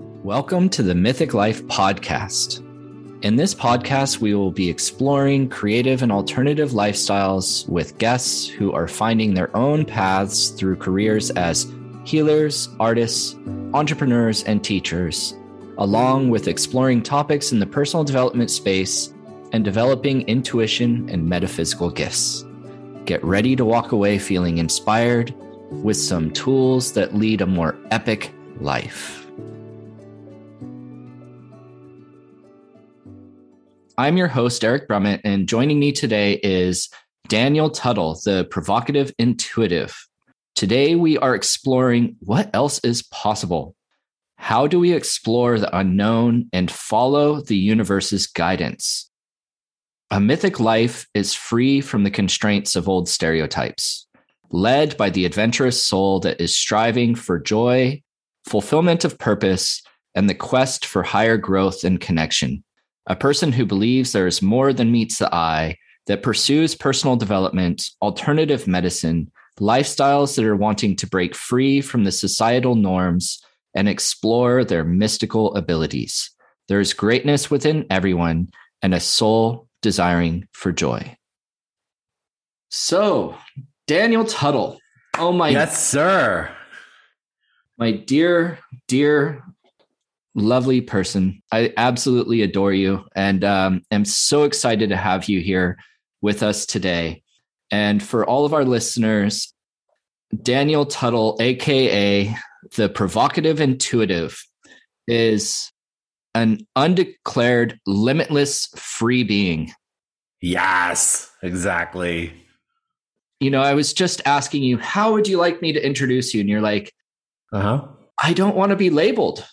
Welcome to the Mythic Life podcast. In this podcast, we will be exploring creative and alternative lifestyles with guests who are finding their own paths through careers as healers, artists, entrepreneurs, and teachers, along with exploring topics in the personal development space and developing intuition and metaphysical gifts. Get ready to walk away feeling inspired with some tools that lead a more epic life. I'm your host, Eric Brumett, and joining me today is Daniel Tuttle, the provocative intuitive. Today, we are exploring what else is possible. How do we explore the unknown and follow the universe's guidance? A mythic life is free from the constraints of old stereotypes, led by the adventurous soul that is striving for joy, fulfillment of purpose, and the quest for higher growth and connection a person who believes there is more than meets the eye, that pursues personal development, alternative medicine, lifestyles that are wanting to break free from the societal norms and explore their mystical abilities. There is greatness within everyone and a soul desiring for joy. So, Daniel Tuttle. Oh my Yes, sir. My dear, dear lovely person. I absolutely adore you and um, am so excited to have you here with us today. And for all of our listeners, Daniel Tuttle, AKA the provocative intuitive, is an undeclared, limitless free being. Yes, exactly. You know, I was just asking you, how would you like me to introduce you? And you're like, uh huh. I don't want to be labeled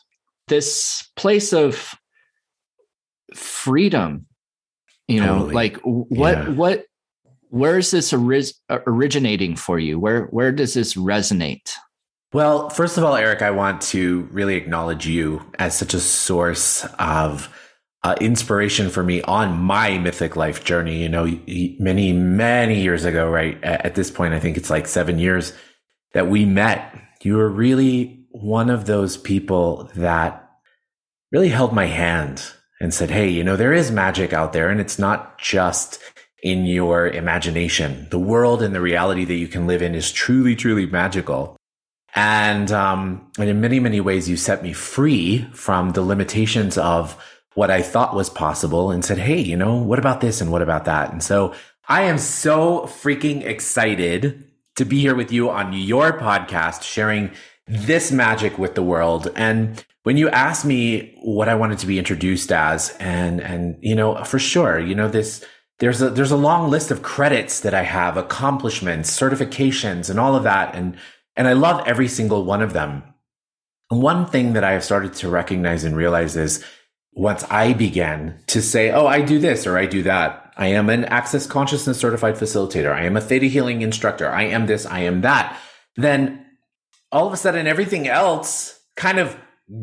this place of freedom you know totally. like what yeah. what where is this orig- originating for you where where does this resonate well first of all eric i want to really acknowledge you as such a source of uh, inspiration for me on my mythic life journey you know many many years ago right at this point i think it's like seven years that we met you were really one of those people that really held my hand and said, Hey, you know, there is magic out there and it's not just in your imagination. The world and the reality that you can live in is truly, truly magical. And, um, and in many, many ways, you set me free from the limitations of what I thought was possible and said, Hey, you know, what about this and what about that? And so I am so freaking excited to be here with you on your podcast, sharing this magic with the world. And when you asked me what I wanted to be introduced as, and and you know, for sure, you know, this there's a there's a long list of credits that I have, accomplishments, certifications, and all of that. And and I love every single one of them. One thing that I have started to recognize and realize is once I began to say, oh, I do this or I do that. I am an access consciousness certified facilitator. I am a theta healing instructor. I am this, I am that. Then all of a sudden everything else kind of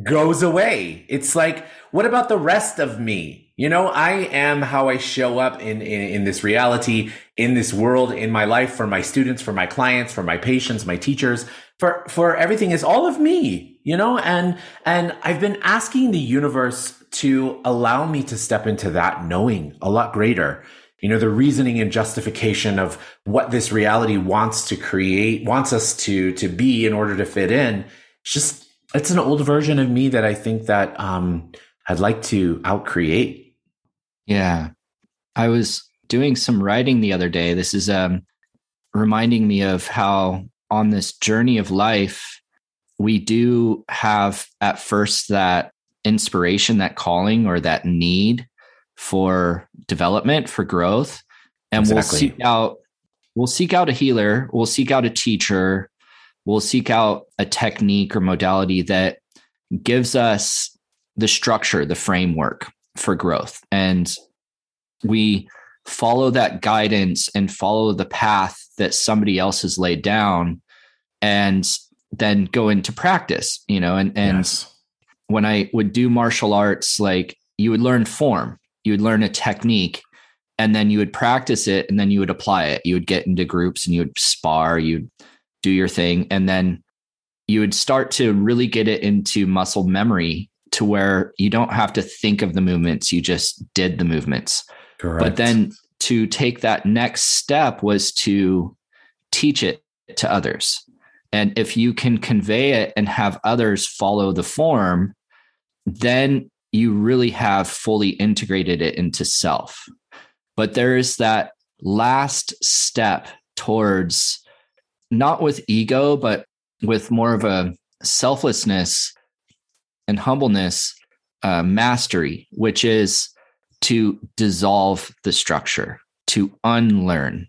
goes away. It's like, what about the rest of me? You know, I am how I show up in, in, in, this reality, in this world, in my life, for my students, for my clients, for my patients, my teachers, for, for everything is all of me, you know, and, and I've been asking the universe to allow me to step into that knowing a lot greater you know the reasoning and justification of what this reality wants to create wants us to to be in order to fit in it's just it's an old version of me that i think that um i'd like to outcreate. Yeah. I was doing some writing the other day. This is um reminding me of how on this journey of life we do have at first that inspiration that calling or that need for development, for growth. And exactly. we'll seek out we'll seek out a healer, we'll seek out a teacher, we'll seek out a technique or modality that gives us the structure, the framework for growth. And we follow that guidance and follow the path that somebody else has laid down and then go into practice, you know, and and yes. when I would do martial arts, like you would learn form you would learn a technique and then you would practice it and then you would apply it. You would get into groups and you would spar, you'd do your thing. And then you would start to really get it into muscle memory to where you don't have to think of the movements, you just did the movements. Correct. But then to take that next step was to teach it to others. And if you can convey it and have others follow the form, then you really have fully integrated it into self. But there is that last step towards not with ego, but with more of a selflessness and humbleness uh, mastery, which is to dissolve the structure, to unlearn.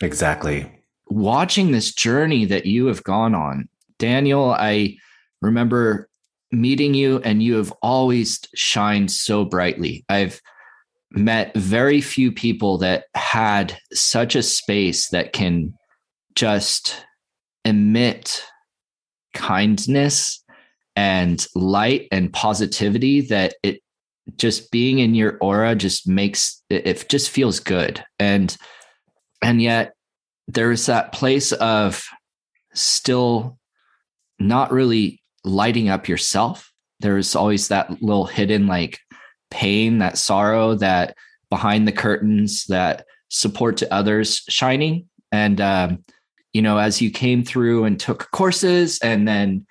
Exactly. Watching this journey that you have gone on, Daniel, I remember meeting you and you have always shined so brightly. I've met very few people that had such a space that can just emit kindness and light and positivity that it just being in your aura just makes it, just feels good. And and yet there's that place of still not really lighting up yourself. There's always that little hidden like pain that sorrow that behind the curtains that support to others shining. And um, you know as you came through and took courses and then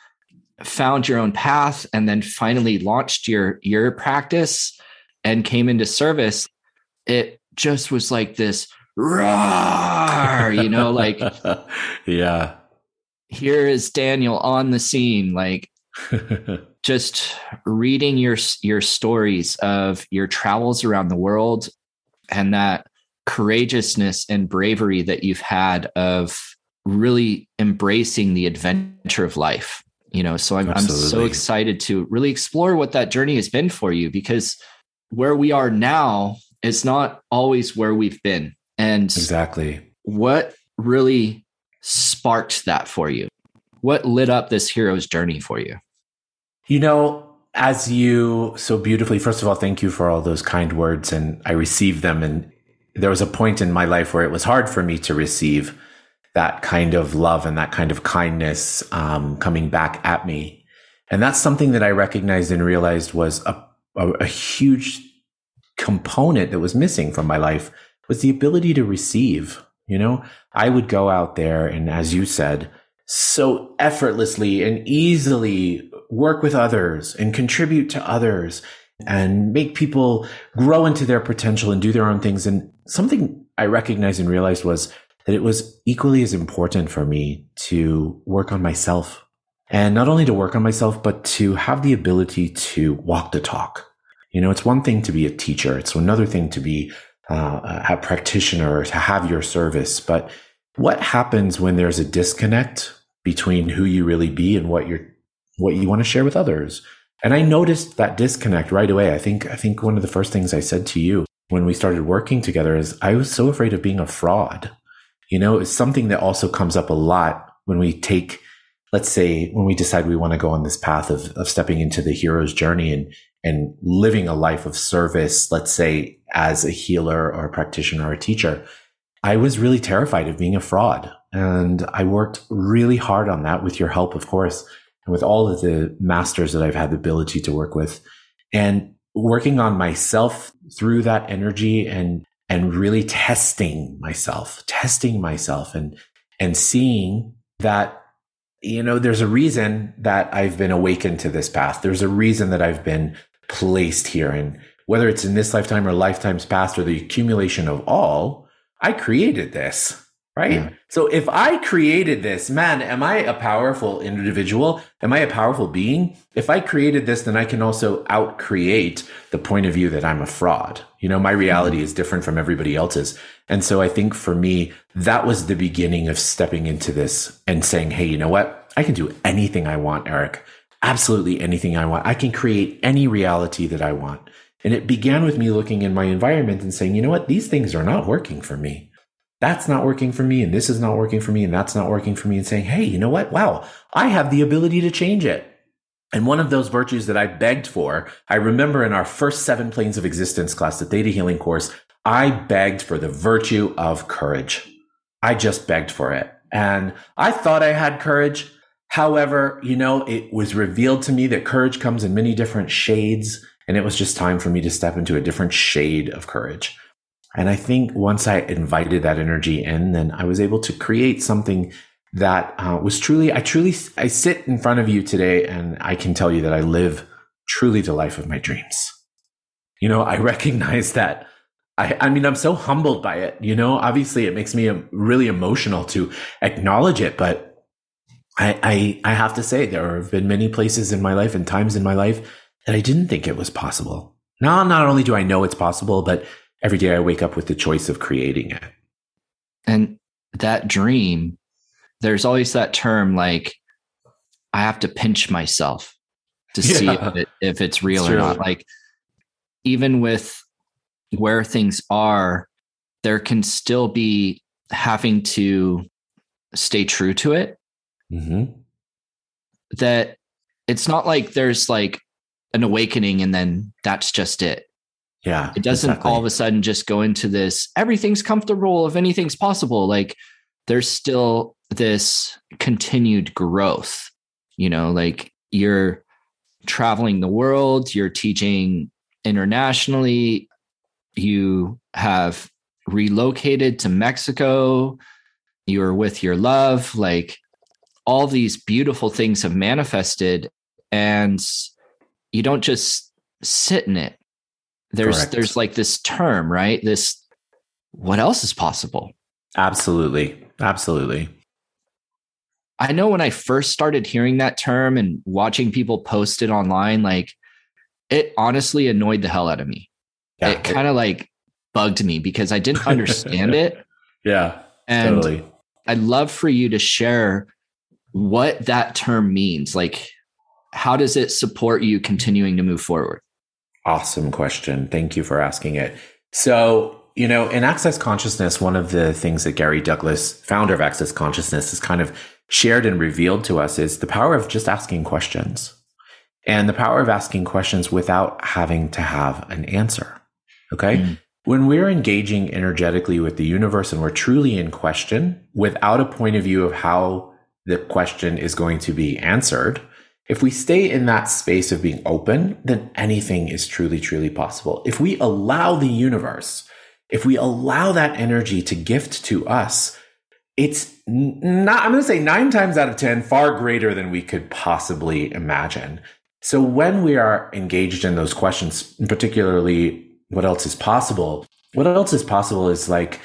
found your own path and then finally launched your your practice and came into service it just was like this roar you know like yeah. here is daniel on the scene like just reading your your stories of your travels around the world and that courageousness and bravery that you've had of really embracing the adventure of life you know? So I'm, I'm so excited to really explore what that journey has been for you because where we are now is not always where we've been. And exactly. what really sparked that for you? What lit up this hero's journey for you? You know as you so beautifully first of all thank you for all those kind words and i received them and there was a point in my life where it was hard for me to receive that kind of love and that kind of kindness um, coming back at me. And that's something that I recognized and realized was a, a, a huge component that was missing from my life was the ability to receive. You know, I would go out there and, as you said, so effortlessly and easily work with others and contribute to others and make people grow into their potential and do their own things. And something I recognized and realized was that it was equally as important for me to work on myself and not only to work on myself, but to have the ability to walk the talk. You know, it's one thing to be a teacher. It's another thing to be uh, a practitioner, to have your service. But what happens when there's a disconnect between who you really be and what you're, what you want to share with others? And I noticed that disconnect right away. I think, I think one of the first things I said to you when we started working together is I was so afraid of being a fraud. You know, it's something that also comes up a lot when we take, let's say, when we decide we want to go on this path of, of stepping into the hero's journey and, and living a life of service, let's say as a healer or a practitioner or a teacher. I was really terrified of being a fraud. And I worked really hard on that with your help, of course, and with all of the masters that I've had the ability to work with. And working on myself through that energy and and really testing myself, testing myself and, and seeing that, you know, there's a reason that I've been awakened to this path. There's a reason that I've been placed here. And whether it's in this lifetime or lifetimes past or the accumulation of all, I created this right? Yeah. So if I created this, man, am I a powerful individual? Am I a powerful being? If I created this, then I can also out create the point of view that I'm a fraud. You know, my mm-hmm. reality is different from everybody else's. And so I think for me, that was the beginning of stepping into this and saying, Hey, you know what? I can do anything I want, Eric. Absolutely anything I want. I can create any reality that I want. And it began with me looking in my environment and saying, you know what? These things are not working for me that's not working for me and this is not working for me and that's not working for me and saying, Hey, you know what? Wow, I have the ability to change it. And one of those virtues that I begged for, I remember in our first seven planes of existence class, the theta healing course, I begged for the virtue of courage. I just begged for it. And I thought I had courage, However, you know, it was revealed to me that courage comes in many different shades, and it was just time for me to step into a different shade of courage. And I think once I invited that energy in, then I was able to create something that uh, was truly, I truly, I sit in front of you today and I can tell you that I live truly the life of my dreams. You know, I recognize that. I, I mean, I'm so humbled by it. You know, obviously it makes me really emotional to acknowledge it, but I, I, I have to say there have been many places in my life and times in my life that I didn't think it was possible. Now, not only do I know it's possible, but every day I wake up with the choice of creating it. And that dream, there's always that term like, I have to pinch myself to yeah. see if, it, if it's real it's or not. Like, even with where things are, there can still be having to stay true to it. Mm-hmm. That it's not like there's like an awakening and then that's just it. Yeah. It doesn't exactly. all of a sudden just go into this everything's comfortable if anything's possible. Like there's still this continued growth, you know, like you're traveling the world, you're teaching internationally, you have relocated to Mexico, you're with your love, like all these beautiful things have manifested and you don't just sit in it. There's Correct. there's like this term, right? This what else is possible? Absolutely. Absolutely. I know when I first started hearing that term and watching people post it online, like it honestly annoyed the hell out of me. Yeah, it kind of like bugged me because I didn't understand it. Yeah. And totally. I'd love for you to share what that term means. Like, how does it support you continuing to move forward? Awesome question. Thank you for asking it. So, you know, in Access Consciousness, one of the things that Gary Douglas, founder of Access Consciousness, has kind of shared and revealed to us is the power of just asking questions and the power of asking questions without having to have an answer. Okay. Mm. When we're engaging energetically with the universe and we're truly in question without a point of view of how the question is going to be answered, if we stay in that space of being open, then anything is truly, truly possible. If we allow the universe, if we allow that energy to gift to us, it's not, I'm going to say nine times out of 10, far greater than we could possibly imagine. So when we are engaged in those questions, particularly what else is possible, what else is possible is like,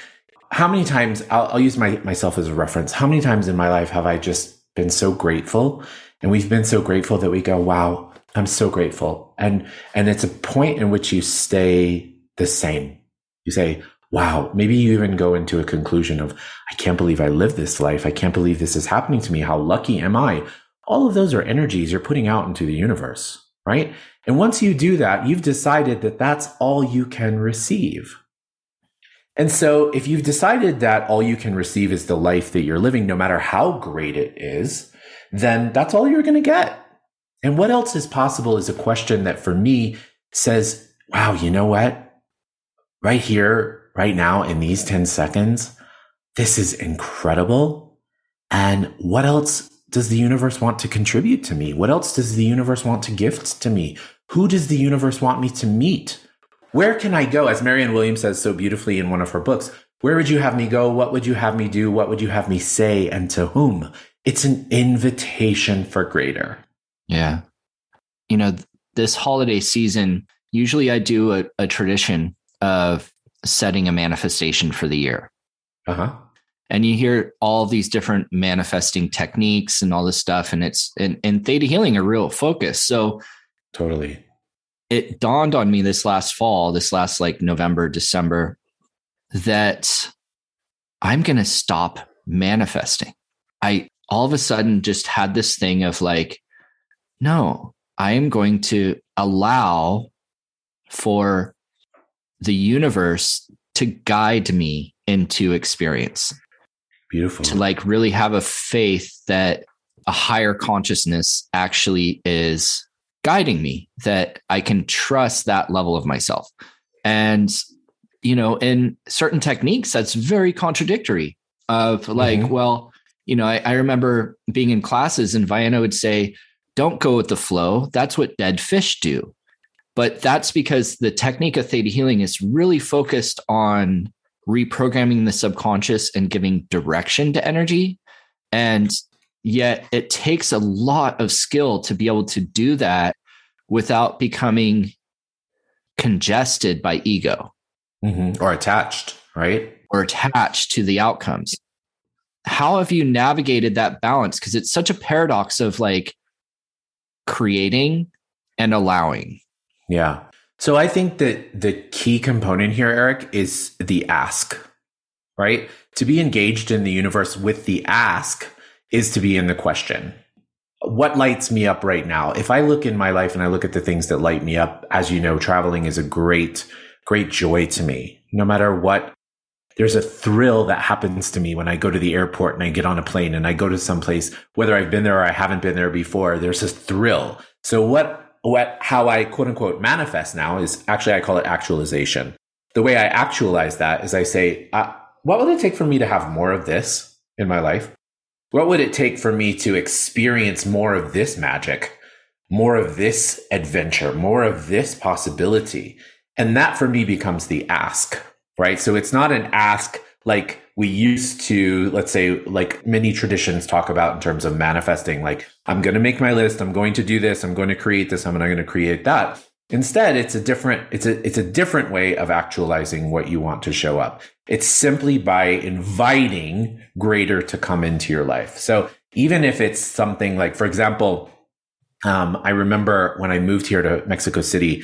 how many times I'll, I'll use my, myself as a reference. How many times in my life have I just been so grateful and we've been so grateful that we go, wow, I'm so grateful. And, and it's a point in which you stay the same. You say, wow, maybe you even go into a conclusion of, I can't believe I live this life. I can't believe this is happening to me. How lucky am I? All of those are energies you're putting out into the universe, right? And once you do that, you've decided that that's all you can receive. And so if you've decided that all you can receive is the life that you're living, no matter how great it is, then that's all you're going to get. And what else is possible is a question that for me says, wow, you know what? Right here, right now, in these 10 seconds, this is incredible. And what else does the universe want to contribute to me? What else does the universe want to gift to me? Who does the universe want me to meet? Where can I go? As Marianne Williams says so beautifully in one of her books, where would you have me go? What would you have me do? What would you have me say? And to whom? It's an invitation for greater. Yeah. You know, this holiday season, usually I do a, a tradition of setting a manifestation for the year. Uh huh. And you hear all these different manifesting techniques and all this stuff. And it's, and, and theta healing a real focus. So, totally. It dawned on me this last fall, this last like November, December, that I'm going to stop manifesting. I all of a sudden just had this thing of like, no, I am going to allow for the universe to guide me into experience. Beautiful. To like really have a faith that a higher consciousness actually is guiding me, that I can trust that level of myself. And, you know, in certain techniques, that's very contradictory of like, mm-hmm. well, You know, I, I remember being in classes and Vianna would say, don't go with the flow. That's what dead fish do. But that's because the technique of theta healing is really focused on reprogramming the subconscious and giving direction to energy. And yet it takes a lot of skill to be able to do that without becoming congested by ego mm-hmm. or attached, right? Or attached to the outcomes. How have you navigated that balance? Because it's such a paradox of like creating and allowing. Yeah. So I think that the key component here, Eric, is the ask, right? To be engaged in the universe with the ask is to be in the question. What lights me up right now? If I look in my life and I look at the things that light me up, as you know, traveling is a great, great joy to me. No matter what, there's a thrill that happens to me when I go to the airport and I get on a plane and I go to some place, whether I've been there or I haven't been there before, there's a thrill. So what what how I quote unquote manifest now is actually I call it actualization. The way I actualize that is I say, uh, what would it take for me to have more of this in my life? What would it take for me to experience more of this magic, more of this adventure, more of this possibility? And that for me becomes the ask, right? So it's not an ask like we used to, let's say, like many traditions talk about in terms of manifesting, like, I'm going to make my list. I'm going to do this. I'm going to create this. I'm going to create that. Instead, it's a different, it's a, it's a different way of actualizing what you want to show up. It's simply by inviting greater to come into your life. So even if it's something like, for example, um, I remember when I moved here to Mexico City,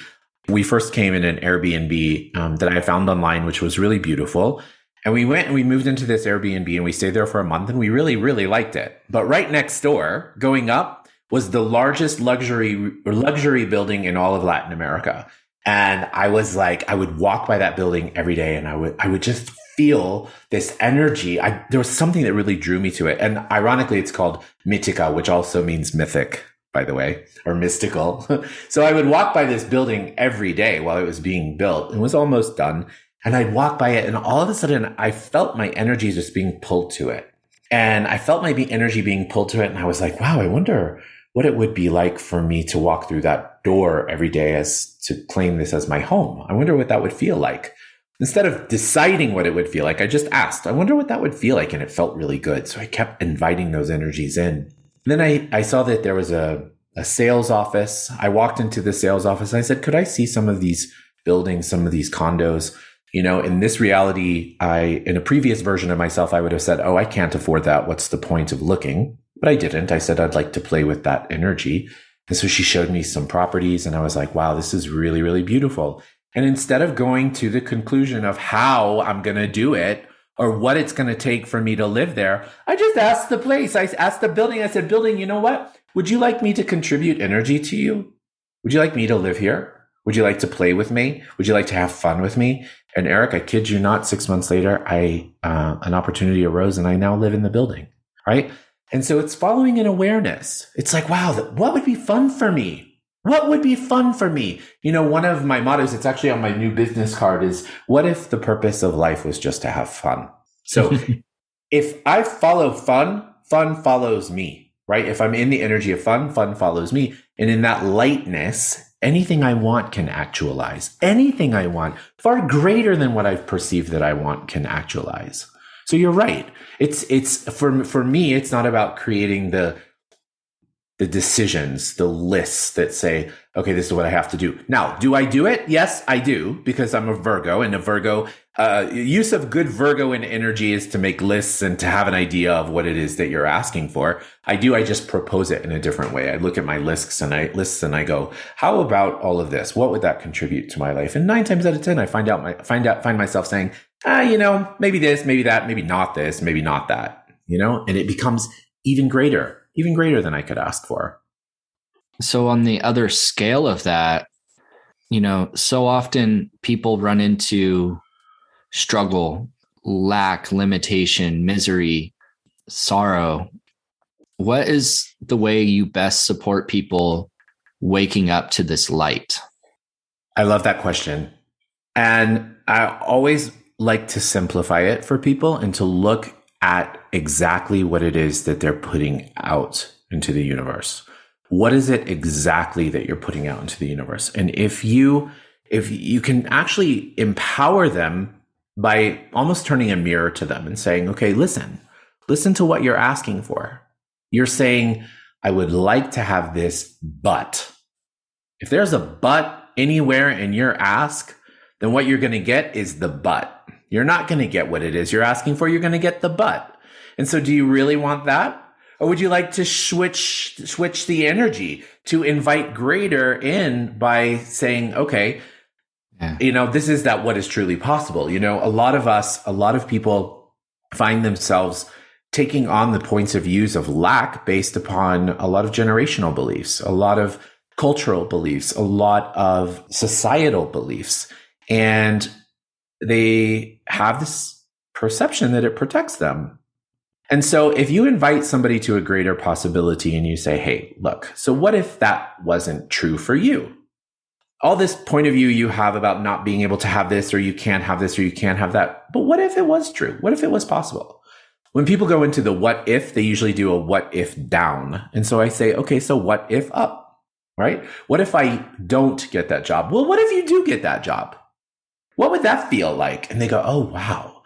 we first came in an Airbnb um, that I found online, which was really beautiful. And we went and we moved into this Airbnb and we stayed there for a month and we really, really liked it. But right next door, going up, was the largest luxury luxury building in all of Latin America. And I was like, I would walk by that building every day and I would I would just feel this energy. I, there was something that really drew me to it. And ironically, it's called Mitica, which also means mythic, by the way, or mystical. so I would walk by this building every day while it was being built. It was almost done. And I'd walk by it and all of a sudden I felt my energy just being pulled to it. And I felt my energy being pulled to it. And I was like, wow, I wonder what it would be like for me to walk through that door every day as to claim this as my home. I wonder what that would feel like. Instead of deciding what it would feel like, I just asked, I wonder what that would feel like. And it felt really good. So I kept inviting those energies in. And then I, I saw that there was a, a sales office. I walked into the sales office and I said, could I see some of these buildings, some of these condos? you know, in this reality, I, in a previous version of myself, I would have said, Oh, I can't afford that. What's the point of looking? But I didn't. I said, I'd like to play with that energy. And so she showed me some properties and I was like, wow, this is really, really beautiful. And instead of going to the conclusion of how I'm going to do it or what it's going to take for me to live there, I just asked the place. I asked the building. I said, building, you know what? Would you like me to contribute energy to you? Would you like me to live here? Would you like to play with me? Would you like to have fun with me? And Eric, I kid you not, six months later, I uh, an opportunity arose, and I now live in the building. Right, and so it's following an awareness. It's like, wow, what would be fun for me? What would be fun for me? You know, one of my mottos, it's actually on my new business card, is what if the purpose of life was just to have fun? So if I follow fun, fun follows me, right? If I'm in the energy of fun, fun follows me. And in that lightness, anything I want can actualize. Anything I want, far greater than what I've perceived that I want, can actualize. So you're right. It's it's for for me. It's not about creating the the decisions, the lists that say, okay, this is what I have to do. Now, do I do it? Yes, I do because I'm a Virgo and a Virgo, uh, use of good Virgo and energy is to make lists and to have an idea of what it is that you're asking for. I do. I just propose it in a different way. I look at my lists and I lists and I go, how about all of this? What would that contribute to my life? And nine times out of 10, I find out my, find out, find myself saying, ah, you know, maybe this, maybe that, maybe not this, maybe not that, you know, and it becomes even greater even greater than I could ask for. So, on the other scale of that, you know, so often people run into struggle, lack, limitation, misery, sorrow. What is the way you best support people waking up to this light? I love that question. And I always like to simplify it for people and to look at exactly what it is that they're putting out into the universe. What is it exactly that you're putting out into the universe? And if you if you can actually empower them by almost turning a mirror to them and saying, "Okay, listen. Listen to what you're asking for." You're saying, "I would like to have this, but." If there's a but anywhere in your ask, then what you're going to get is the but. You're not going to get what it is you're asking for. You're going to get the but. And so do you really want that? Or would you like to switch, switch the energy to invite greater in by saying, okay, yeah. you know, this is that what is truly possible. You know, a lot of us, a lot of people find themselves taking on the points of views of lack based upon a lot of generational beliefs, a lot of cultural beliefs, a lot of societal beliefs. And they have this perception that it protects them. And so if you invite somebody to a greater possibility and you say, Hey, look, so what if that wasn't true for you? All this point of view you have about not being able to have this or you can't have this or you can't have that. But what if it was true? What if it was possible? When people go into the what if, they usually do a what if down. And so I say, okay, so what if up? right? What if I don't get that job? Well, what if you do get that job? What would that feel like? And they go, oh, wow,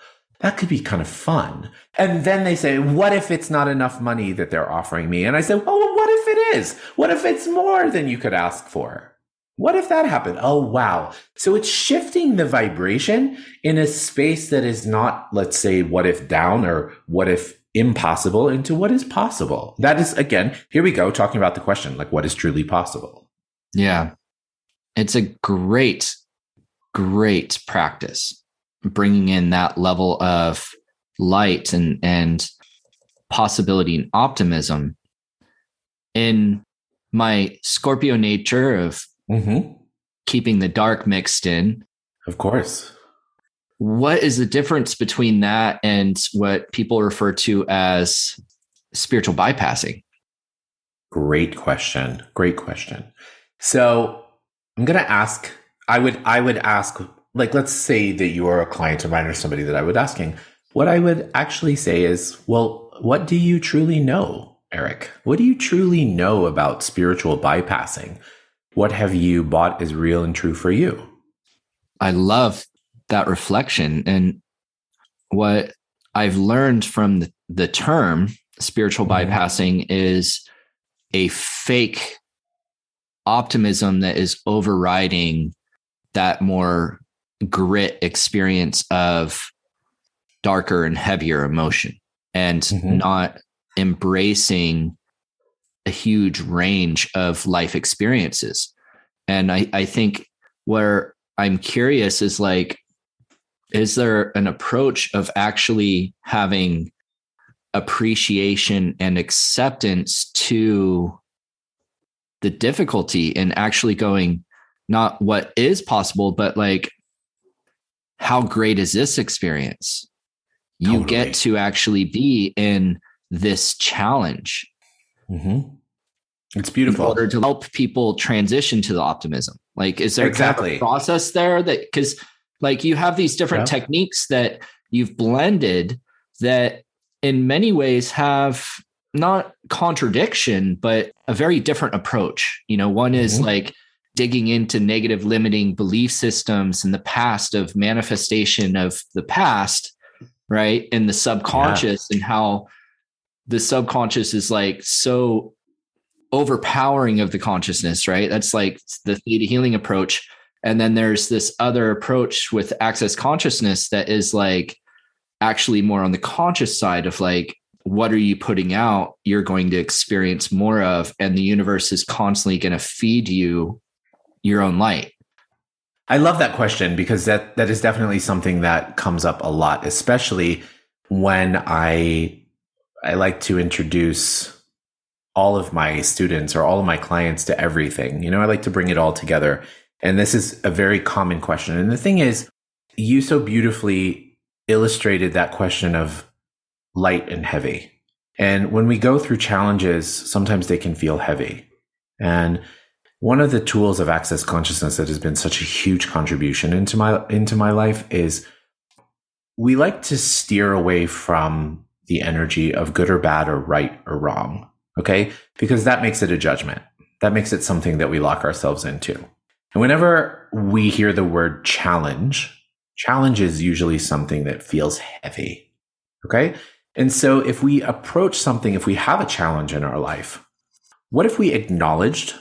that could be kind of fun. And then they say, what if it's not enough money that they're offering me? And I say, well, oh, what if it is? What if it's more than you could ask for? What if that happened? Oh, wow. So it's shifting the vibration in a space that is not, let's say, what if down or what if impossible into what is possible. That is, again, here we go, talking about the question like, what is truly possible? Yeah. It's a great, great practice bringing in that level of light and, and possibility and optimism in my Scorpio nature of mm-hmm. keeping the dark mixed in. Of course what is the difference between that and what people refer to as spiritual bypassing? Great question. Great question. So I'm going to ask, I would, I would ask, like, let's say that you are a client of mine or somebody that I would asking, what I would actually say is, well, what do you truly know, Eric? What do you truly know about spiritual bypassing? What have you bought is real and true for you? I love that reflection and what I've learned from the, the term spiritual mm-hmm. bypassing is a fake optimism that is overriding that more grit experience of darker and heavier emotion and mm-hmm. not embracing a huge range of life experiences. And I, I think where I'm curious is like, is there an approach of actually having appreciation and acceptance to the difficulty and actually going not what is possible but like how great is this experience you totally. get to actually be in this challenge mm-hmm. it's beautiful in order to help people transition to the optimism like is there exactly a process there that because like you have these different yeah. techniques that you've blended that in many ways have not contradiction, but a very different approach. You know, one is mm-hmm. like digging into negative limiting belief systems in the past of manifestation of the past, right? And the subconscious yeah. and how the subconscious is like so overpowering of the consciousness, right? That's like the theta healing approach. And then there's this other approach with access consciousness that is like actually more on the conscious side of like, what are you putting out? You're going to experience more of, and the universe is constantly going to feed you your own light. I love that question because that that is definitely something that comes up a lot, especially when I I like to introduce all of my students or all of my clients to everything. You know, I like to bring it all together and this is a very common question. And the thing is, you so beautifully illustrated that question of light and heavy. And when we go through challenges, sometimes they can feel heavy. And one of the tools of access consciousness that has been such a huge contribution into my into my life is we like to steer away from the energy of good or bad or right or wrong. Okay. Because that makes it a judgment. That makes it something that we lock ourselves into. And whenever we hear the word challenge, challenge is usually something that feels heavy. Okay. And so if we approach something, if we have a challenge in our life, what if we acknowledged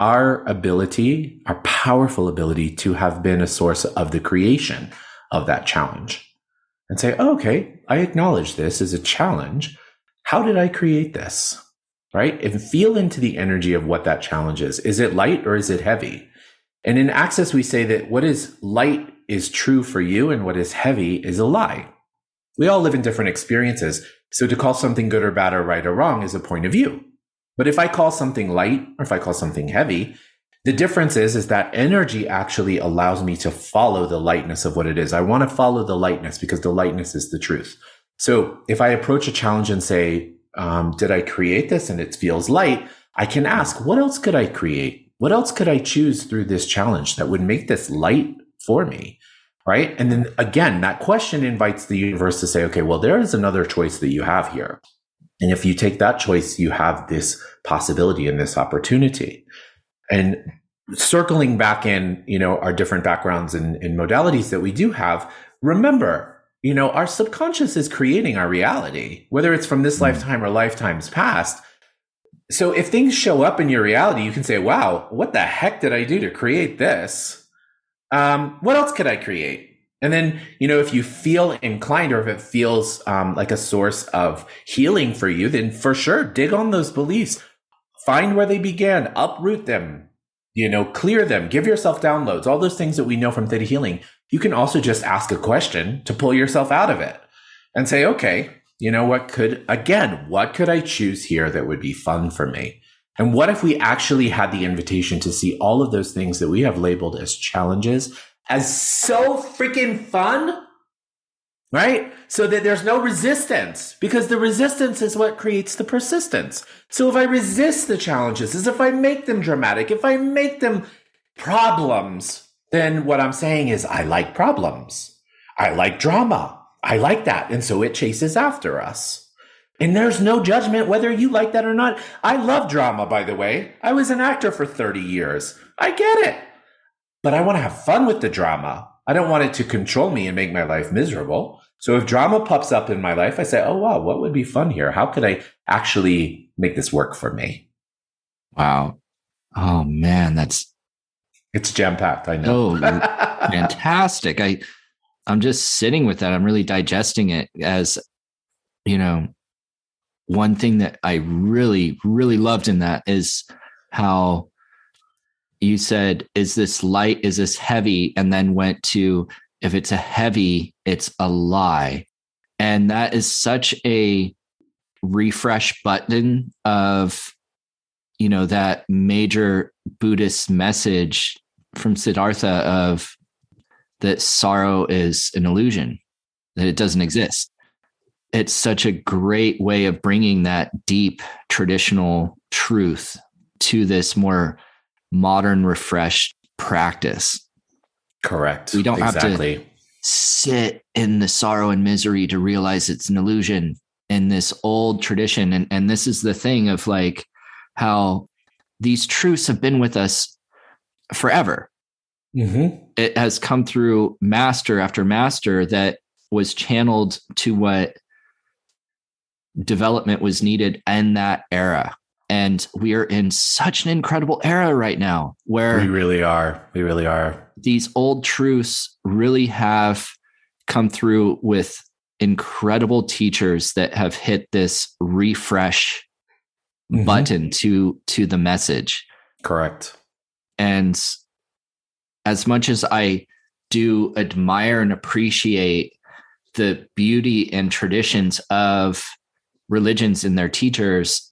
our ability, our powerful ability to have been a source of the creation of that challenge and say, oh, okay, I acknowledge this as a challenge. How did I create this? Right? And feel into the energy of what that challenge is. Is it light or is it heavy? And in Access, we say that what is light is true for you and what is heavy is a lie. We all live in different experiences. So to call something good or bad or right or wrong is a point of view. But if I call something light or if I call something heavy, the difference is, is that energy actually allows me to follow the lightness of what it is. I want to follow the lightness because the lightness is the truth. So if I approach a challenge and say, um, did I create this and it feels light? I can ask, what else could I create? What else could I choose through this challenge that would make this light for me? Right. And then again, that question invites the universe to say, okay, well, there is another choice that you have here. And if you take that choice, you have this possibility and this opportunity. And circling back in, you know, our different backgrounds and, and modalities that we do have, remember, you know, our subconscious is creating our reality, whether it's from this mm lifetime or lifetimes past. So if things show up in your reality, you can say, wow, what the heck did I do to create this? Um, what else could I create? And then, you know, if you feel inclined or if it feels um, like a source of healing for you, then for sure, dig on those beliefs. Find where they began, uproot them, you know, clear them, give yourself downloads, all those things that we know from theta healing. You can also just ask a question to pull yourself out of it and say, okay, you know, what could, again, what could I choose here that would be fun for me? And what if we actually had the invitation to see all of those things that we have labeled as challenges as so freaking fun, right? So that there's no resistance because the resistance is what creates the persistence. So if I resist the challenges, as if I make them dramatic, if I make them problems, then what I'm saying is I like problems. I like drama. I like that. And so it chases after us. And there's no judgment whether you like that or not. I love drama, by the way. I was an actor for 30 years. I get it but I want to have fun with the drama. I don't want it to control me and make my life miserable. So if drama pops up in my life, I say, oh, wow, what would be fun here? How could I actually make this work for me? Wow. Oh, man, that's. It's jam packed. I know. Oh, fantastic. I, I'm just sitting with that. I'm really digesting it as, you know, one thing that I really, really loved in that is how you said, is this light? Is this heavy? And then went to, if it's a heavy, it's a lie. And that is such a refresh button of, you know, that major Buddhist message from Siddhartha of that sorrow is an illusion, that it doesn't exist. It's such a great way of bringing that deep traditional truth to this more modern, refreshed practice. Correct. We don't exactly. have to sit in the sorrow and misery to realize it's an illusion in this old tradition. And, and this is the thing of like how these truths have been with us forever. Mm-hmm. It has come through master after master that was channeled to what development was needed in that era. And we are in such an incredible era right now where we really are. We really are. These old truths really have come through with incredible teachers that have hit this refresh mm-hmm. button to to the message. Correct. And as much as I do admire and appreciate the beauty and traditions of religions and their teachers,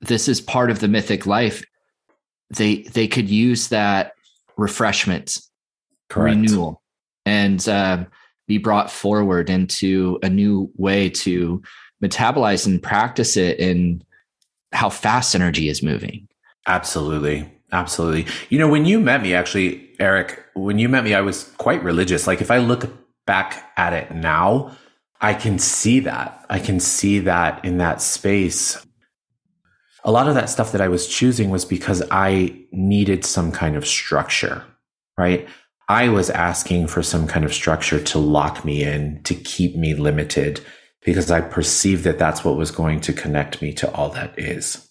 this is part of the mythic life they they could use that refreshment Correct. renewal and uh, be brought forward into a new way to metabolize and practice it in how fast energy is moving absolutely absolutely you know when you met me actually eric when you met me i was quite religious like if i look back at it now I can see that. I can see that in that space. A lot of that stuff that I was choosing was because I needed some kind of structure, right? I was asking for some kind of structure to lock me in, to keep me limited, because I perceived that that's what was going to connect me to all that is.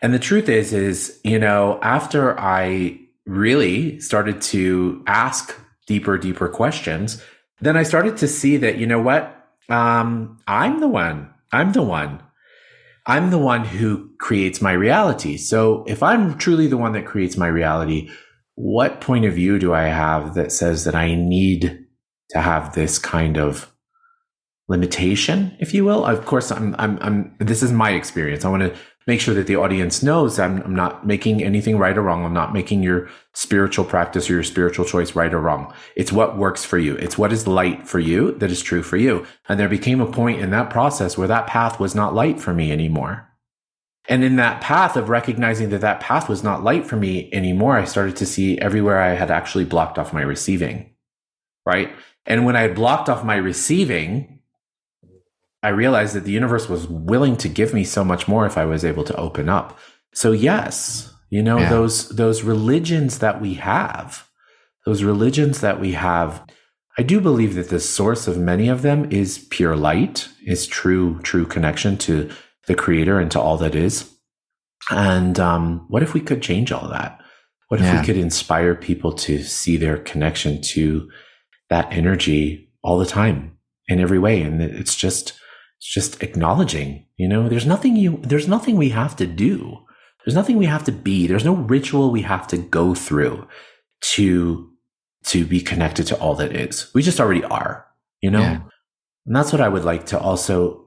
And the truth is, is, you know, after I really started to ask deeper, deeper questions, then I started to see that, you know what? Um, I'm the one. I'm the one. I'm the one who creates my reality. So if I'm truly the one that creates my reality, what point of view do I have that says that I need to have this kind of limitation, if you will? Of course, I'm, I'm, I'm, this is my experience. I want to make sure that the audience knows I'm, I'm not making anything right or wrong. I'm not making your spiritual practice or your spiritual choice right or wrong. It's what works for you. It's what is light for you that is true for you. And there became a point in that process where that path was not light for me anymore. And in that path of recognizing that that path was not light for me anymore, I started to see everywhere I had actually blocked off my receiving. Right. And when I had blocked off my receiving, I realized that the universe was willing to give me so much more if I was able to open up. So yes, you know, yeah. those, those religions that we have, those religions that we have, I do believe that the source of many of them is pure light, is true, true connection to the creator and to all that is. And um, what if we could change all that? What if yeah. we could inspire people to see their connection to that energy all the time in every way? And it's just, it's just acknowledging, you know, there's nothing you, there's nothing we have to do. There's nothing we have to be. There's no ritual we have to go through to, to be connected to all that is. We just already are, you know? Yeah. And that's what I would like to also,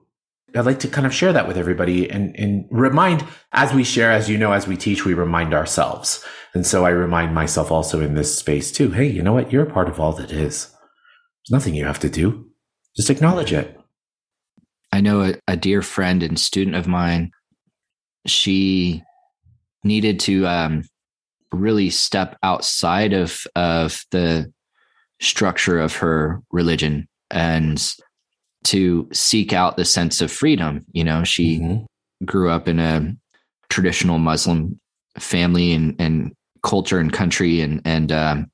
I'd like to kind of share that with everybody and, and remind as we share, as you know, as we teach, we remind ourselves. And so I remind myself also in this space too. Hey, you know what? You're a part of all that is. There's nothing you have to do. Just acknowledge it. I know a, a dear friend and student of mine, she needed to um, really step outside of of the structure of her religion and to seek out the sense of freedom. You know, she mm-hmm. grew up in a traditional Muslim family and, and culture and country, and and um,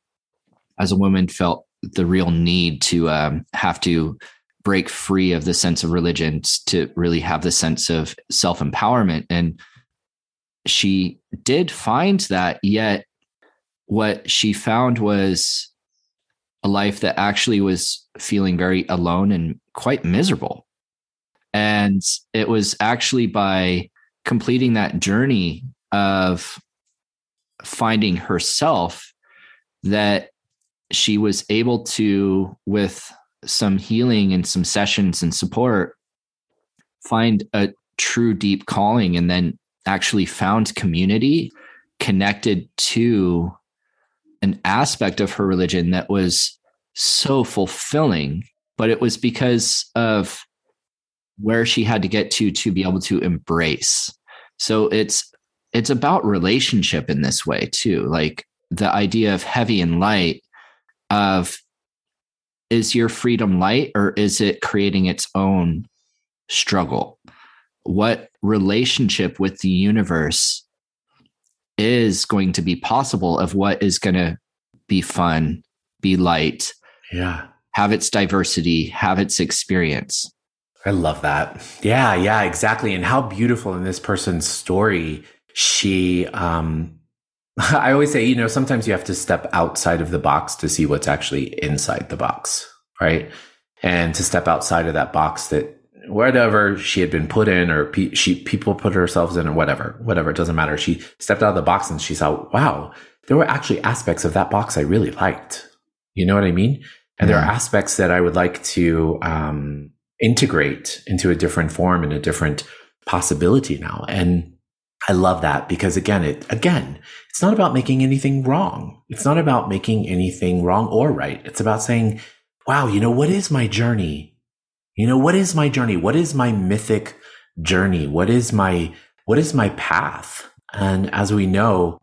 as a woman felt the real need to um, have to break free of the sense of religion to really have the sense of self empowerment. And she did find that, yet what she found was a life that actually was feeling very alone and quite miserable. And it was actually by completing that journey of finding herself that she was able to, with some healing and some sessions and support, find a true deep calling and then actually found community connected to an aspect of her religion that was so fulfilling but it was because of where she had to get to to be able to embrace. So it's it's about relationship in this way too like the idea of heavy and light of is your freedom light or is it creating its own struggle? What relationship with the universe is going to be possible of what is going to be fun, be light, yeah, have its diversity, have its experience. I love that. Yeah, yeah, exactly. And how beautiful in this person's story she um I always say, you know, sometimes you have to step outside of the box to see what's actually inside the box, right? And to step outside of that box that whatever she had been put in or pe- she people put herself in or whatever, whatever, it doesn't matter. She stepped out of the box and she saw, wow, there were actually aspects of that box I really liked. You know what I mean? And yeah. there are aspects that I would like to um, integrate into a different form and a different possibility now. And I love that because again, it, again, it's not about making anything wrong. It's not about making anything wrong or right. It's about saying, wow, you know, what is my journey? You know, what is my journey? What is my mythic journey? What is my, what is my path? And as we know,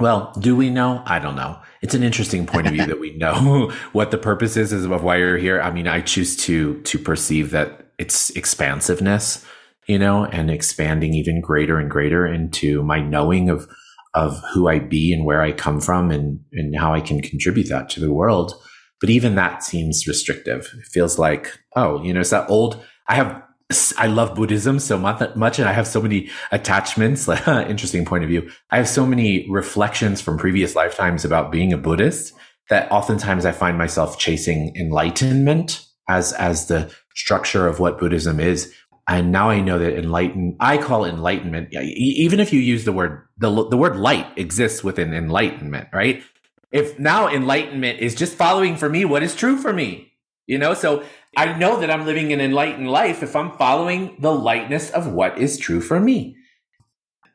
Well, do we know? I don't know. It's an interesting point of view that we know what the purpose is, is of why you're here. I mean, I choose to to perceive that it's expansiveness, you know, and expanding even greater and greater into my knowing of of who I be and where I come from and and how I can contribute that to the world. But even that seems restrictive. It feels like, oh, you know, it's that old I have I love Buddhism so much and I have so many attachments. Interesting point of view. I have so many reflections from previous lifetimes about being a Buddhist that oftentimes I find myself chasing enlightenment as, as the structure of what Buddhism is. And now I know that enlighten, I call enlightenment, even if you use the word, the, the word light exists within enlightenment, right? If now enlightenment is just following for me what is true for me, you know, so I know that I'm living an enlightened life if I'm following the lightness of what is true for me.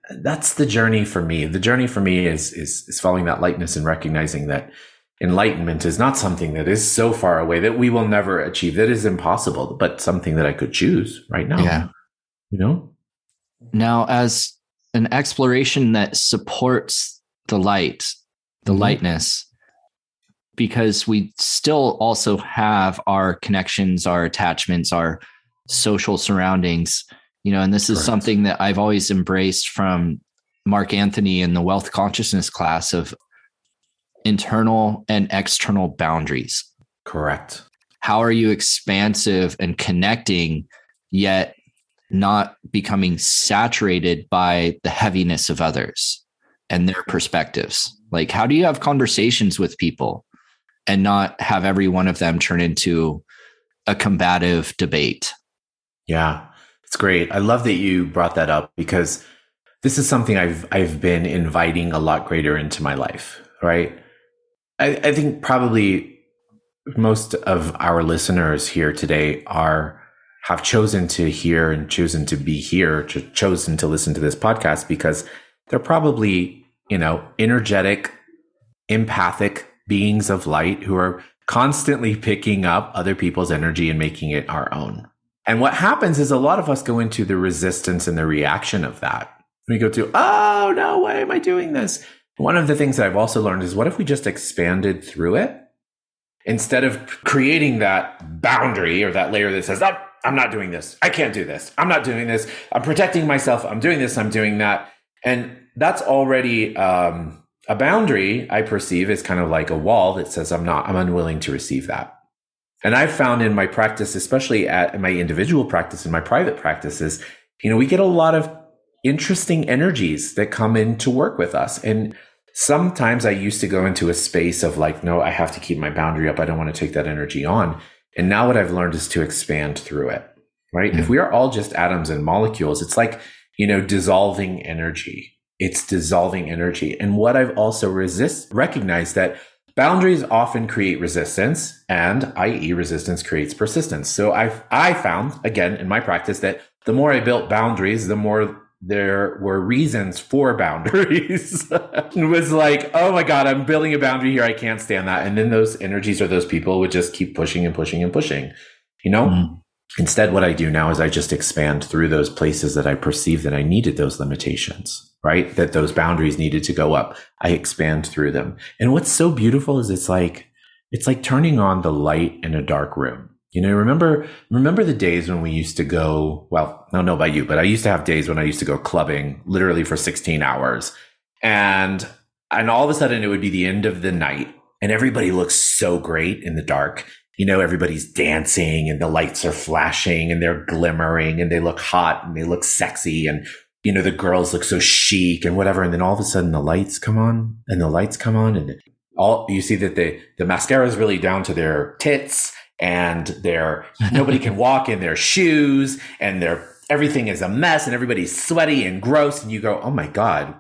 That's the journey for me. The journey for me is, is, is following that lightness and recognizing that enlightenment is not something that is so far away that we will never achieve. That is impossible, but something that I could choose right now. Yeah. You know? Now, as an exploration that supports the light, the mm-hmm. lightness, because we still also have our connections, our attachments, our social surroundings, you know, and this is Correct. something that I've always embraced from Mark Anthony in the wealth consciousness class of internal and external boundaries. Correct. How are you expansive and connecting, yet not becoming saturated by the heaviness of others and their perspectives? Like, how do you have conversations with people and not have every one of them turn into a combative debate. Yeah, it's great. I love that you brought that up because this is something I've I've been inviting a lot greater into my life, right? I, I think probably most of our listeners here today are have chosen to hear and chosen to be here, to, chosen to listen to this podcast because they're probably, you know, energetic, empathic beings of light who are constantly picking up other people's energy and making it our own. And what happens is a lot of us go into the resistance and the reaction of that. We go to, oh no, why am I doing this? One of the things that I've also learned is what if we just expanded through it? Instead of creating that boundary or that layer that says, oh, I'm not doing this. I can't do this. I'm not doing this. I'm protecting myself. I'm doing this. I'm doing that. And that's already um, a boundary I perceive is kind of like a wall that says I'm not, I'm unwilling to receive that. And I've found in my practice, especially at my individual practice and my private practices, you know, we get a lot of interesting energies that come in to work with us. And sometimes I used to go into a space of like, no, I have to keep my boundary up. I don't want to take that energy on. And now what I've learned is to expand through it, right? Mm-hmm. If we are all just atoms and molecules, it's like, you know, dissolving energy it's dissolving energy. And what I've also resist recognized that boundaries often create resistance and i.e. resistance creates persistence. So I I found again in my practice that the more I built boundaries, the more there were reasons for boundaries. it was like, oh my God, I'm building a boundary here. I can't stand that. And then those energies or those people would just keep pushing and pushing and pushing, you know? Mm. Instead, what I do now is I just expand through those places that I perceive that I needed those limitations, right? That those boundaries needed to go up. I expand through them. And what's so beautiful is it's like, it's like turning on the light in a dark room. You know, remember, remember the days when we used to go, well, I don't know about you, but I used to have days when I used to go clubbing literally for 16 hours. And, and all of a sudden it would be the end of the night and everybody looks so great in the dark you know, everybody's dancing and the lights are flashing and they're glimmering and they look hot and they look sexy and, you know, the girls look so chic and whatever. And then all of a sudden the lights come on and the lights come on and all you see that the, the mascara is really down to their tits and they're, nobody can walk in their shoes and they're, everything is a mess and everybody's sweaty and gross. And you go, Oh my God,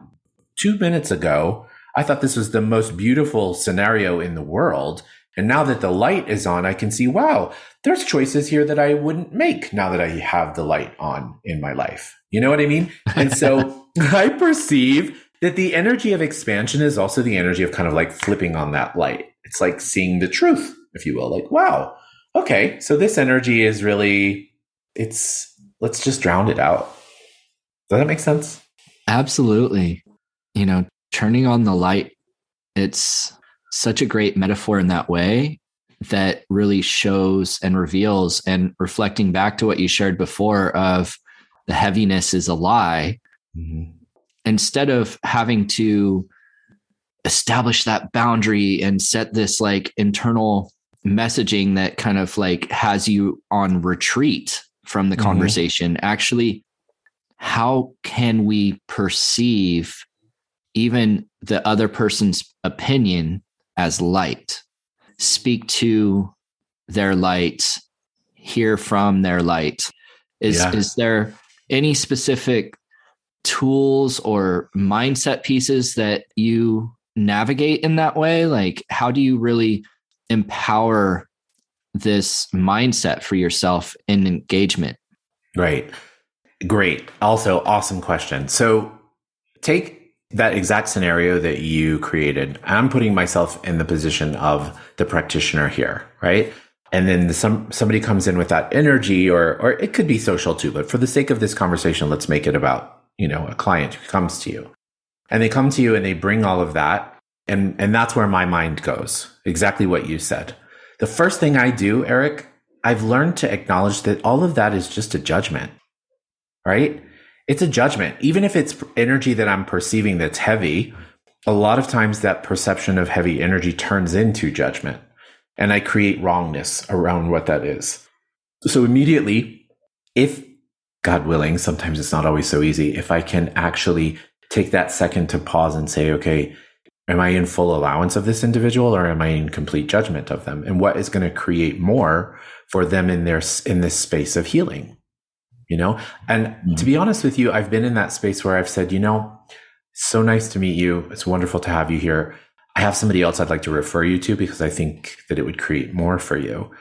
two minutes ago, I thought this was the most beautiful scenario in the world. And now that the light is on, I can see, wow, there's choices here that I wouldn't make now that I have the light on in my life. You know what I mean? And so I perceive that the energy of expansion is also the energy of kind of like flipping on that light. It's like seeing the truth, if you will. Like, wow, okay, so this energy is really, it's, let's just drown it out. Does that make sense? Absolutely. You know, turning on the light, it's such a great metaphor in that way that really shows and reveals and reflecting back to what you shared before of the heaviness is a lie mm-hmm. instead of having to establish that boundary and set this like internal messaging that kind of like has you on retreat from the mm-hmm. conversation actually how can we perceive even the other person's opinion as light speak to their light hear from their light is yeah. is there any specific tools or mindset pieces that you navigate in that way like how do you really empower this mindset for yourself in engagement right great also awesome question so take that exact scenario that you created, I'm putting myself in the position of the practitioner here, right? And then some somebody comes in with that energy, or or it could be social too. But for the sake of this conversation, let's make it about you know a client who comes to you, and they come to you and they bring all of that, and and that's where my mind goes. Exactly what you said. The first thing I do, Eric, I've learned to acknowledge that all of that is just a judgment, right? it's a judgment. Even if it's energy that I'm perceiving that's heavy, a lot of times that perception of heavy energy turns into judgment. And I create wrongness around what that is. So immediately, if God willing, sometimes it's not always so easy, if I can actually take that second to pause and say, okay, am I in full allowance of this individual or am I in complete judgment of them? And what is going to create more for them in their, in this space of healing? you know? And mm-hmm. to be honest with you, I've been in that space where I've said, you know, so nice to meet you. It's wonderful to have you here. I have somebody else I'd like to refer you to because I think that it would create more for you.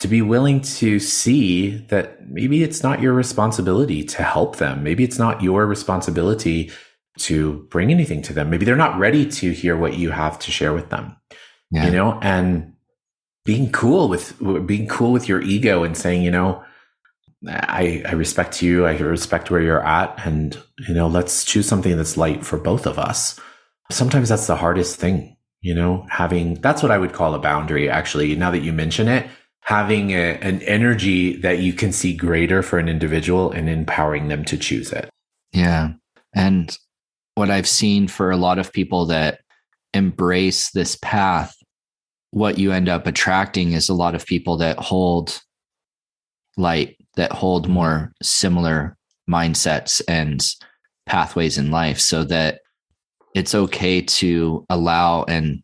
To be willing to see that maybe it's not your responsibility to help them. Maybe it's not your responsibility to bring anything to them. Maybe they're not ready to hear what you have to share with them. Yeah. You know, and being cool with being cool with your ego and saying, you know, I, I respect you. I respect where you're at. And, you know, let's choose something that's light for both of us. Sometimes that's the hardest thing, you know, having that's what I would call a boundary, actually. Now that you mention it, having a, an energy that you can see greater for an individual and empowering them to choose it. Yeah. And what I've seen for a lot of people that embrace this path, what you end up attracting is a lot of people that hold light that hold more similar mindsets and pathways in life so that it's okay to allow and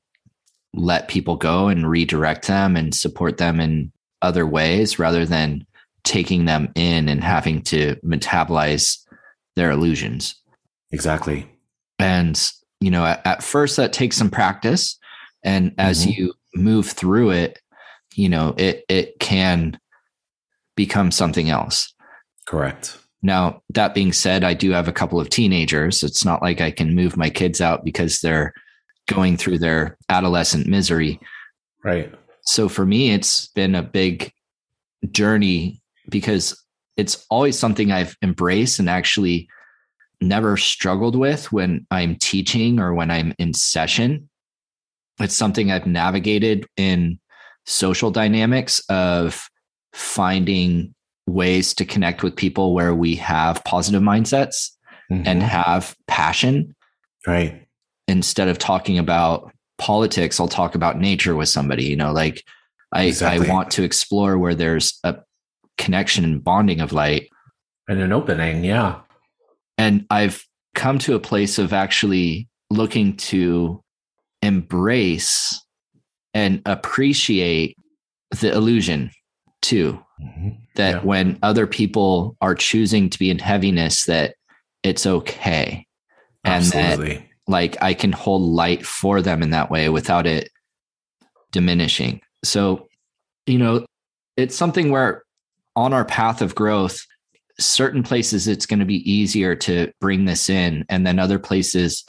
let people go and redirect them and support them in other ways rather than taking them in and having to metabolize their illusions. Exactly. And, you know, at, at first that takes some practice. And as mm-hmm. you move through it, you know, it it can become something else. Correct. Now, that being said, I do have a couple of teenagers. It's not like I can move my kids out because they're going through their adolescent misery. Right. So for me, it's been a big journey because it's always something I've embraced and actually never struggled with when I'm teaching or when I'm in session. It's something I've navigated in social dynamics of finding ways to connect with people where we have positive mindsets mm-hmm. and have passion. Right. Instead of talking about politics, I'll talk about nature with somebody, you know, like I, exactly. I want to explore where there's a connection and bonding of light. And an opening, yeah. And I've come to a place of actually looking to embrace and appreciate the illusion too. Mm-hmm. That yeah. when other people are choosing to be in heaviness, that it's okay. And Absolutely. that like I can hold light for them in that way without it diminishing. So, you know, it's something where on our path of growth, certain places it's going to be easier to bring this in. And then other places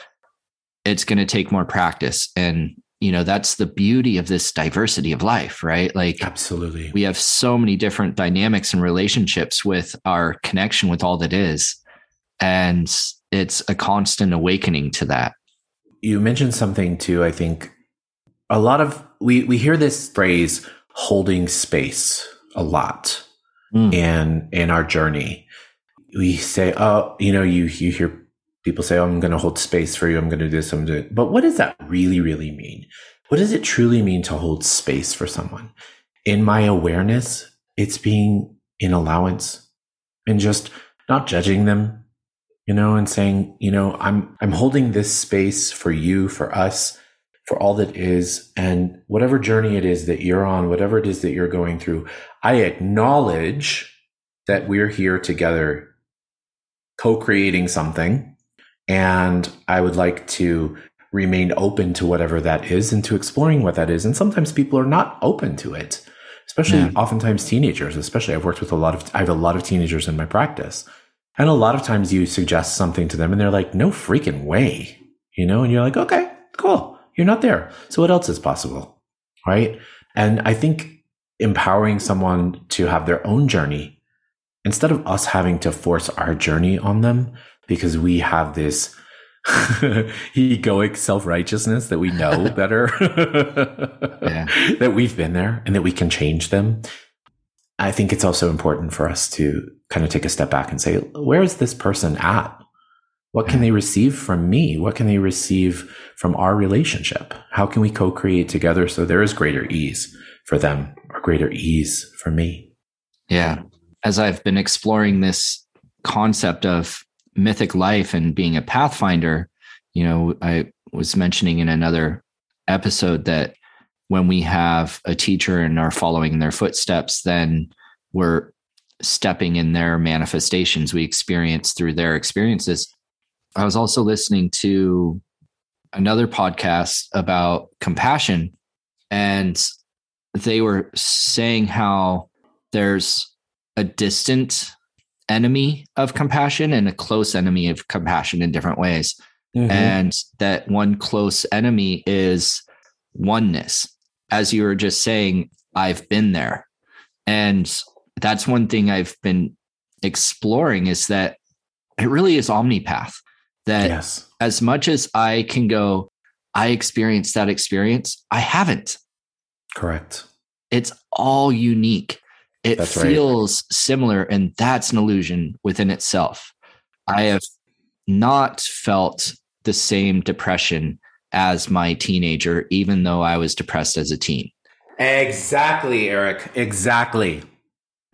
it's going to take more practice. And you know that's the beauty of this diversity of life right like absolutely we have so many different dynamics and relationships with our connection with all that is and it's a constant awakening to that you mentioned something too. I think a lot of we we hear this phrase holding space a lot mm. in in our journey. We say, oh, you know, you you hear people say, oh, I'm going to hold space for you. I'm going to do this. I'm doing. But what does that really, really mean? What does it truly mean to hold space for someone? In my awareness, it's being in allowance and just not judging them, you know, and saying, you know, I'm I'm holding this space for you, for us, for all that is, and whatever journey it is that you're on, whatever it is that you're going through, I acknowledge that we're here together co-creating something and I would like to remain open to whatever that is and to exploring what that is. And sometimes people are not open to it, especially yeah. oftentimes teenagers, especially I've worked with a lot of, I have a lot of teenagers in my practice. And a lot of times you suggest something to them and they're like, no freaking way, you know, and you're like, okay, cool. You're not there. So what else is possible? Right. And I think empowering someone to have their own journey instead of us having to force our journey on them because we have this egoic self righteousness that we know better, that we've been there and that we can change them. I think it's also important for us to kind of take a step back and say, where is this person at? What can they receive from me? What can they receive from our relationship? How can we co create together so there is greater ease for them or greater ease for me? Yeah. As I've been exploring this concept of mythic life and being a pathfinder, you know, I was mentioning in another episode that when we have a teacher and are following their footsteps, then we're stepping in their manifestations we experience through their experiences. I was also listening to another podcast about compassion, and they were saying how there's a distant enemy of compassion and a close enemy of compassion in different ways. Mm-hmm. And that one close enemy is oneness. As you were just saying, I've been there. And that's one thing I've been exploring is that it really is omnipath. That yes. as much as I can go, I experienced that experience, I haven't. Correct. It's all unique. It that's feels right. similar, and that's an illusion within itself. I have not felt the same depression as my teenager, even though I was depressed as a teen. Exactly, Eric. Exactly.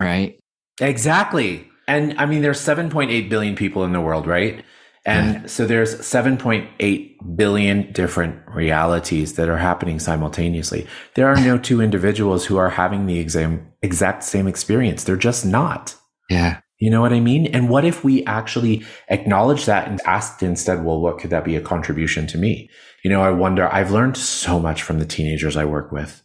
Right. Exactly. And I mean, there's 7.8 billion people in the world, right? And so there's 7.8 billion different realities that are happening simultaneously. There are no two individuals who are having the exam, exact same experience. They're just not. Yeah. You know what I mean? And what if we actually acknowledge that and asked instead, well, what could that be a contribution to me? You know, I wonder, I've learned so much from the teenagers I work with.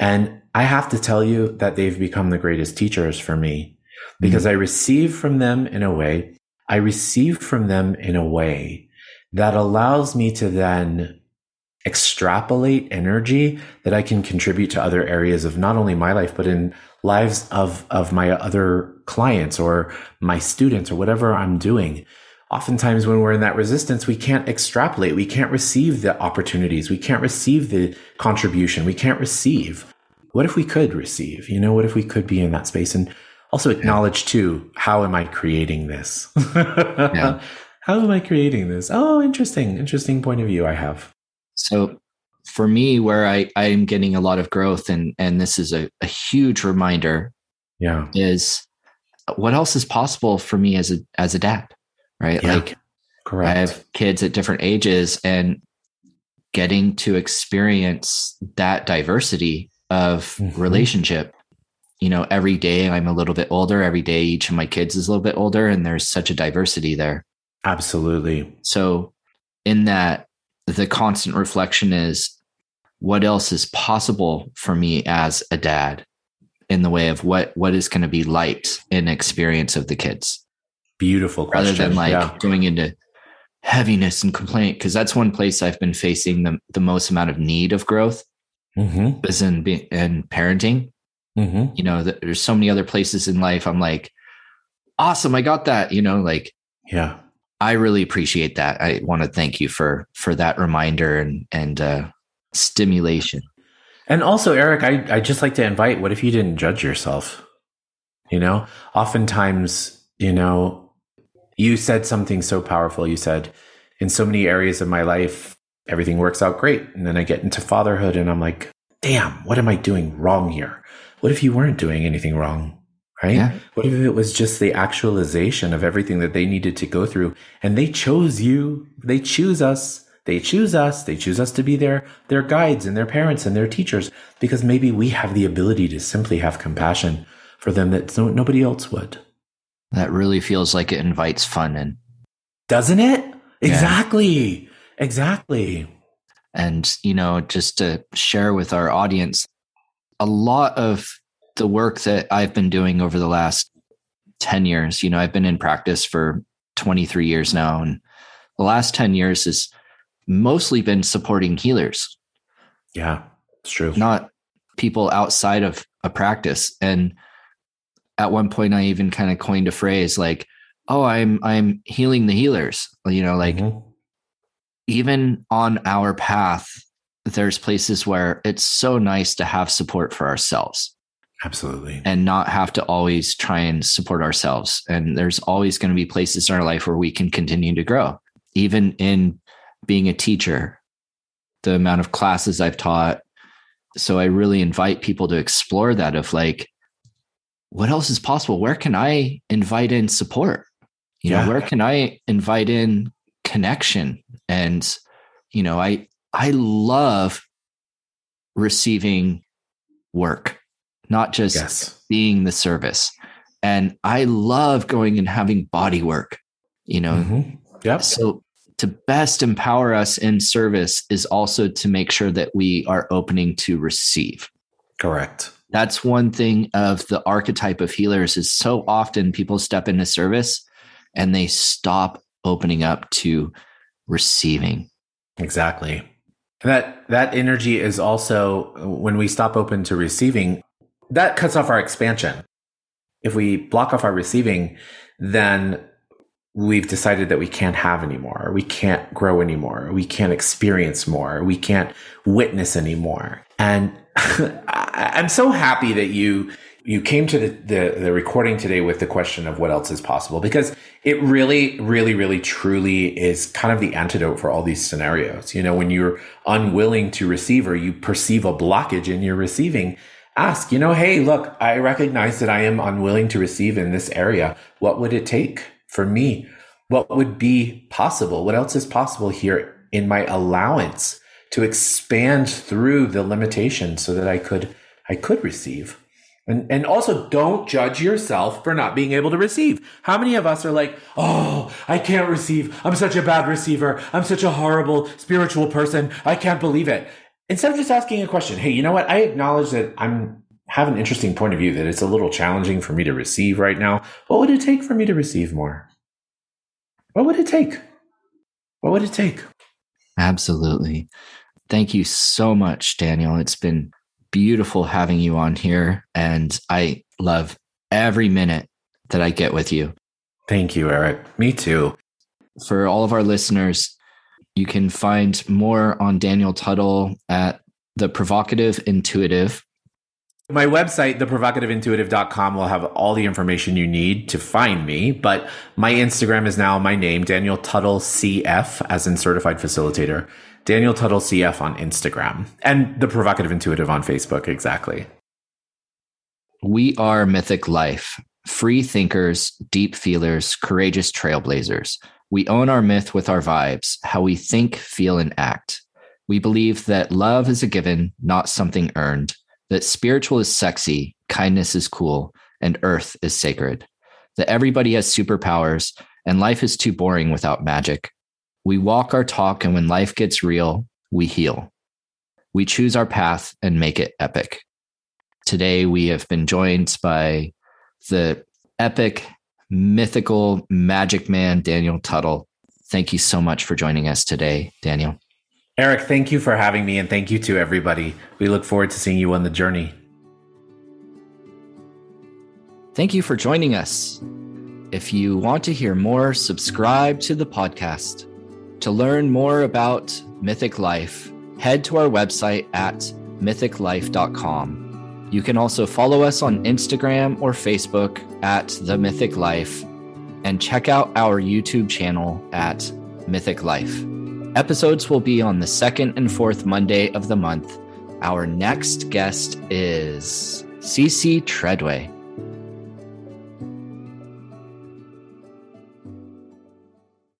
And I have to tell you that they've become the greatest teachers for me because mm-hmm. I receive from them in a way I receive from them in a way that allows me to then extrapolate energy that I can contribute to other areas of not only my life, but in lives of, of my other clients or my students or whatever I'm doing. Oftentimes when we're in that resistance, we can't extrapolate. We can't receive the opportunities. We can't receive the contribution. We can't receive. What if we could receive? You know, what if we could be in that space? And also acknowledge too how am i creating this? Yeah. how am i creating this? Oh interesting interesting point of view i have. So for me where i i'm getting a lot of growth and and this is a, a huge reminder yeah. is what else is possible for me as a as a dad right? Yeah. like correct. i have kids at different ages and getting to experience that diversity of mm-hmm. relationship you know, every day I'm a little bit older. Every day each of my kids is a little bit older, and there's such a diversity there. Absolutely. So, in that, the constant reflection is what else is possible for me as a dad in the way of what what is going to be light in experience of the kids beautiful question. rather than like yeah. going into heaviness and complaint because that's one place i've been facing the, the most amount of need of growth mm-hmm. is in, in parenting Mm-hmm. You know, there's so many other places in life. I'm like, awesome, I got that. You know, like, yeah, I really appreciate that. I want to thank you for for that reminder and and uh, stimulation. And also, Eric, I I just like to invite. What if you didn't judge yourself? You know, oftentimes, you know, you said something so powerful. You said, in so many areas of my life, everything works out great, and then I get into fatherhood, and I'm like, damn, what am I doing wrong here? What if you weren't doing anything wrong? right? Yeah. What if it was just the actualization of everything that they needed to go through and they chose you? They choose us. They choose us. They choose us to be their, their guides and their parents and their teachers because maybe we have the ability to simply have compassion for them that no, nobody else would. That really feels like it invites fun in. Doesn't it? Exactly. Exactly. And, you know, just to share with our audience, a lot of the work that I've been doing over the last 10 years, you know, I've been in practice for 23 years now. And the last 10 years has mostly been supporting healers. Yeah, it's true. Not people outside of a practice. And at one point I even kind of coined a phrase like, oh, I'm I'm healing the healers. You know, like mm-hmm. Even on our path, there's places where it's so nice to have support for ourselves. Absolutely. And not have to always try and support ourselves. And there's always going to be places in our life where we can continue to grow. Even in being a teacher, the amount of classes I've taught. So I really invite people to explore that of like, what else is possible? Where can I invite in support? You yeah. know, where can I invite in connection? And, you know, I I love receiving work not just yes. being the service. And I love going and having body work, you know. Mm-hmm. Yeah. So to best empower us in service is also to make sure that we are opening to receive. Correct. That's one thing of the archetype of healers is so often people step into service and they stop opening up to receiving. Exactly. And that that energy is also when we stop open to receiving, that cuts off our expansion. If we block off our receiving, then we've decided that we can't have anymore, we can't grow anymore, we can't experience more, we can't witness anymore. And I'm so happy that you you came to the, the, the recording today with the question of what else is possible because it really really really truly is kind of the antidote for all these scenarios you know when you're unwilling to receive or you perceive a blockage in your receiving ask, you know, hey, look, I recognize that I am unwilling to receive in this area. What would it take for me? What would be possible? What else is possible here in my allowance to expand through the limitation so that I could, I could receive? And, and also don't judge yourself for not being able to receive. How many of us are like, Oh, I can't receive. I'm such a bad receiver. I'm such a horrible spiritual person. I can't believe it instead of just asking a question, hey, you know what? I acknowledge that I'm have an interesting point of view that it's a little challenging for me to receive right now. What would it take for me to receive more? What would it take? What would it take? Absolutely. Thank you so much, Daniel. It's been beautiful having you on here, and I love every minute that I get with you. Thank you, Eric. Me too. For all of our listeners, you can find more on Daniel Tuttle at The Provocative Intuitive. My website, theprovocativeintuitive.com, will have all the information you need to find me. But my Instagram is now my name, Daniel Tuttle CF, as in certified facilitator. Daniel Tuttle CF on Instagram and The Provocative Intuitive on Facebook. Exactly. We are Mythic Life, free thinkers, deep feelers, courageous trailblazers. We own our myth with our vibes, how we think, feel, and act. We believe that love is a given, not something earned, that spiritual is sexy, kindness is cool, and earth is sacred, that everybody has superpowers, and life is too boring without magic. We walk our talk, and when life gets real, we heal. We choose our path and make it epic. Today, we have been joined by the epic mythical magic man, Daniel Tuttle. Thank you so much for joining us today, Daniel. Eric, thank you for having me, and thank you to everybody. We look forward to seeing you on the journey. Thank you for joining us. If you want to hear more, subscribe to the podcast. To learn more about Mythic Life, head to our website at mythiclife.com. You can also follow us on Instagram or Facebook at The Mythic Life and check out our YouTube channel at Mythic Life. Episodes will be on the second and fourth Monday of the month. Our next guest is CC Treadway.